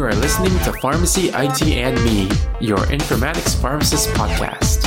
You are listening to Pharmacy IT and Me, your informatics pharmacist podcast.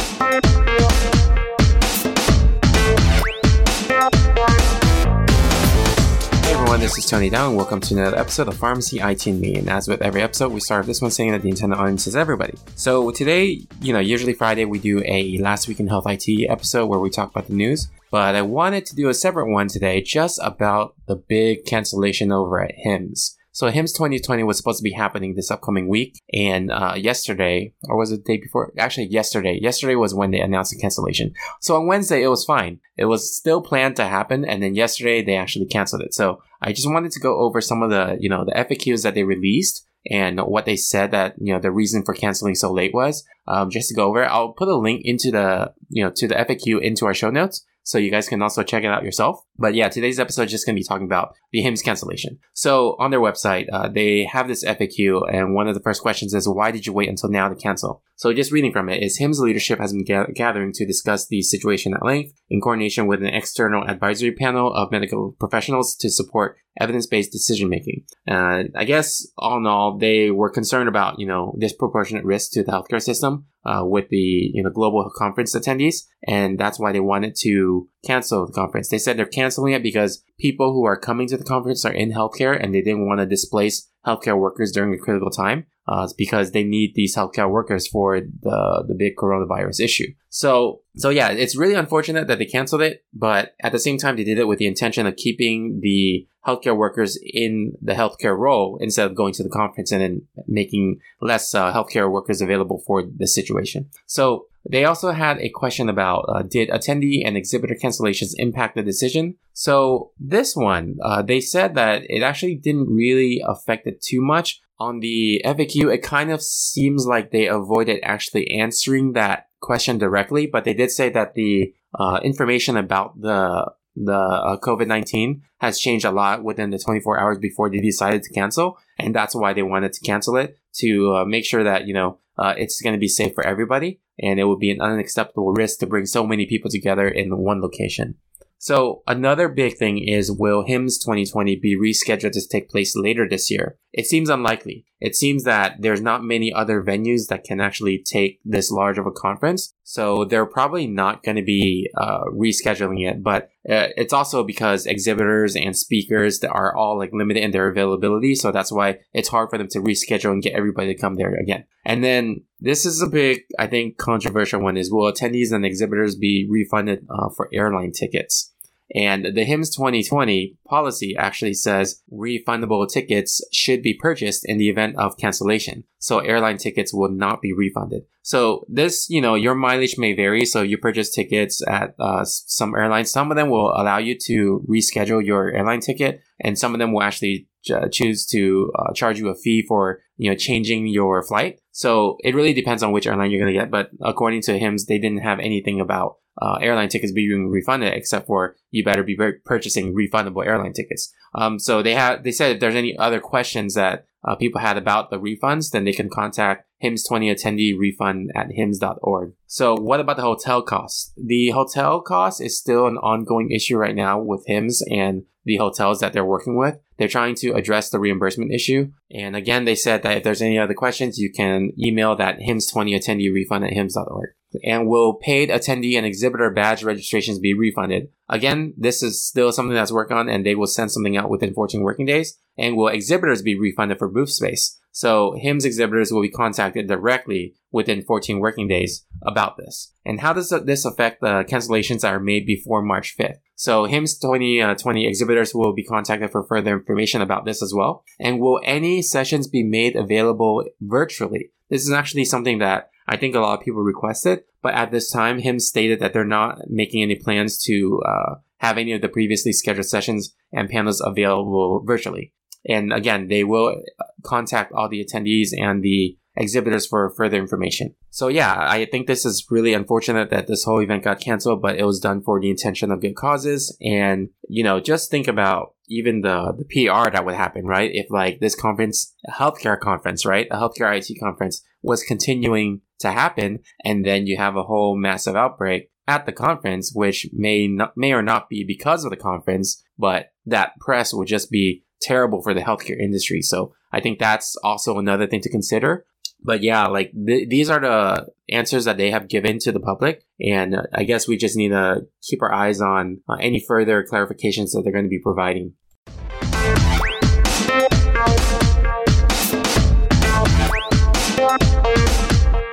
Hey everyone, this is Tony Dao. Welcome to another episode of Pharmacy IT and Me. And as with every episode, we start this one saying that the intended audience is everybody. So today, you know, usually Friday we do a Last Week in Health IT episode where we talk about the news. But I wanted to do a separate one today just about the big cancellation over at HIMSS. So HIMSS 2020 was supposed to be happening this upcoming week, and uh, yesterday, or was it the day before? Actually, yesterday. Yesterday was when they announced the cancellation. So on Wednesday, it was fine. It was still planned to happen, and then yesterday they actually canceled it. So I just wanted to go over some of the, you know, the FAQs that they released and what they said that you know the reason for canceling so late was. Um, just to go over, I'll put a link into the you know to the FAQ into our show notes so you guys can also check it out yourself. But yeah, today's episode is just going to be talking about the HIMSS cancellation. So on their website, uh, they have this FAQ, and one of the first questions is, why did you wait until now to cancel? So just reading from it is, HIMSS leadership has been ga- gathering to discuss the situation at length in coordination with an external advisory panel of medical professionals to support evidence-based decision making. Uh, I guess all in all, they were concerned about you know disproportionate risk to the healthcare system uh, with the you know global conference attendees, and that's why they wanted to cancel the conference. They said they're canceling it because people who are coming to the conference are in healthcare, and they didn't want to displace healthcare workers during a critical time. Uh, because they need these healthcare workers for the the big coronavirus issue. So so yeah, it's really unfortunate that they canceled it, but at the same time they did it with the intention of keeping the healthcare workers in the healthcare role instead of going to the conference and then making less uh, healthcare workers available for the situation. So they also had a question about uh, did attendee and exhibitor cancellations impact the decision? So this one, uh, they said that it actually didn't really affect it too much. On the FAQ, it kind of seems like they avoided actually answering that question directly, but they did say that the uh, information about the the uh, COVID 19 has changed a lot within the 24 hours before they decided to cancel. And that's why they wanted to cancel it to uh, make sure that, you know, uh, it's going to be safe for everybody. And it would be an unacceptable risk to bring so many people together in one location. So another big thing is will HIMSS 2020 be rescheduled to take place later this year? It seems unlikely. It seems that there's not many other venues that can actually take this large of a conference. So they're probably not going to be uh, rescheduling it, but uh, it's also because exhibitors and speakers are all like limited in their availability. So that's why it's hard for them to reschedule and get everybody to come there again. And then this is a big, I think, controversial one is will attendees and exhibitors be refunded uh, for airline tickets? And the HIMSS 2020 policy actually says refundable tickets should be purchased in the event of cancellation. So airline tickets will not be refunded. So this, you know, your mileage may vary. So you purchase tickets at uh, some airlines. Some of them will allow you to reschedule your airline ticket, and some of them will actually uh, choose to uh, charge you a fee for you know changing your flight. So it really depends on which airline you're going to get. But according to HIMSS, they didn't have anything about uh, airline tickets being refunded, except for you better be purchasing refundable airline tickets. Um, so they had they said if there's any other questions that uh, people had about the refunds, then they can contact HIMSS 20 attendee refund at HIMSS.org. So what about the hotel costs? The hotel cost is still an ongoing issue right now with HIMSS and the hotels that they're working with. They're trying to address the reimbursement issue. And again, they said that if there's any other questions, you can email that HIMSS20 attendee refund at HIMSS.org. and will paid attendee and exhibitor badge registrations be refunded? Again, this is still something that's worked on and they will send something out within 14 working days. And will exhibitors be refunded for booth space? So HIMSS exhibitors will be contacted directly within 14 working days about this. And how does this affect the cancellations that are made before March 5th? So HIMSS 2020 uh, exhibitors will be contacted for further information about this as well. And will any sessions be made available virtually? This is actually something that I think a lot of people requested, but at this time, HIMSS stated that they're not making any plans to uh, have any of the previously scheduled sessions and panels available virtually. And again, they will contact all the attendees and the exhibitors for further information. So yeah, I think this is really unfortunate that this whole event got canceled, but it was done for the intention of good causes. And, you know, just think about even the, the PR that would happen, right? If like this conference, a healthcare conference, right? A healthcare IT conference was continuing to happen and then you have a whole massive outbreak at the conference, which may not, may or not be because of the conference, but that press will just be terrible for the healthcare industry. So I think that's also another thing to consider. But yeah, like th- these are the answers that they have given to the public. And uh, I guess we just need to keep our eyes on uh, any further clarifications that they're going to be providing.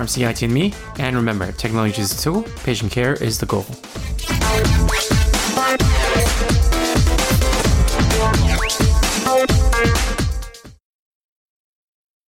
Pharmacy IT and me. And remember, technology is a tool, patient care is the goal.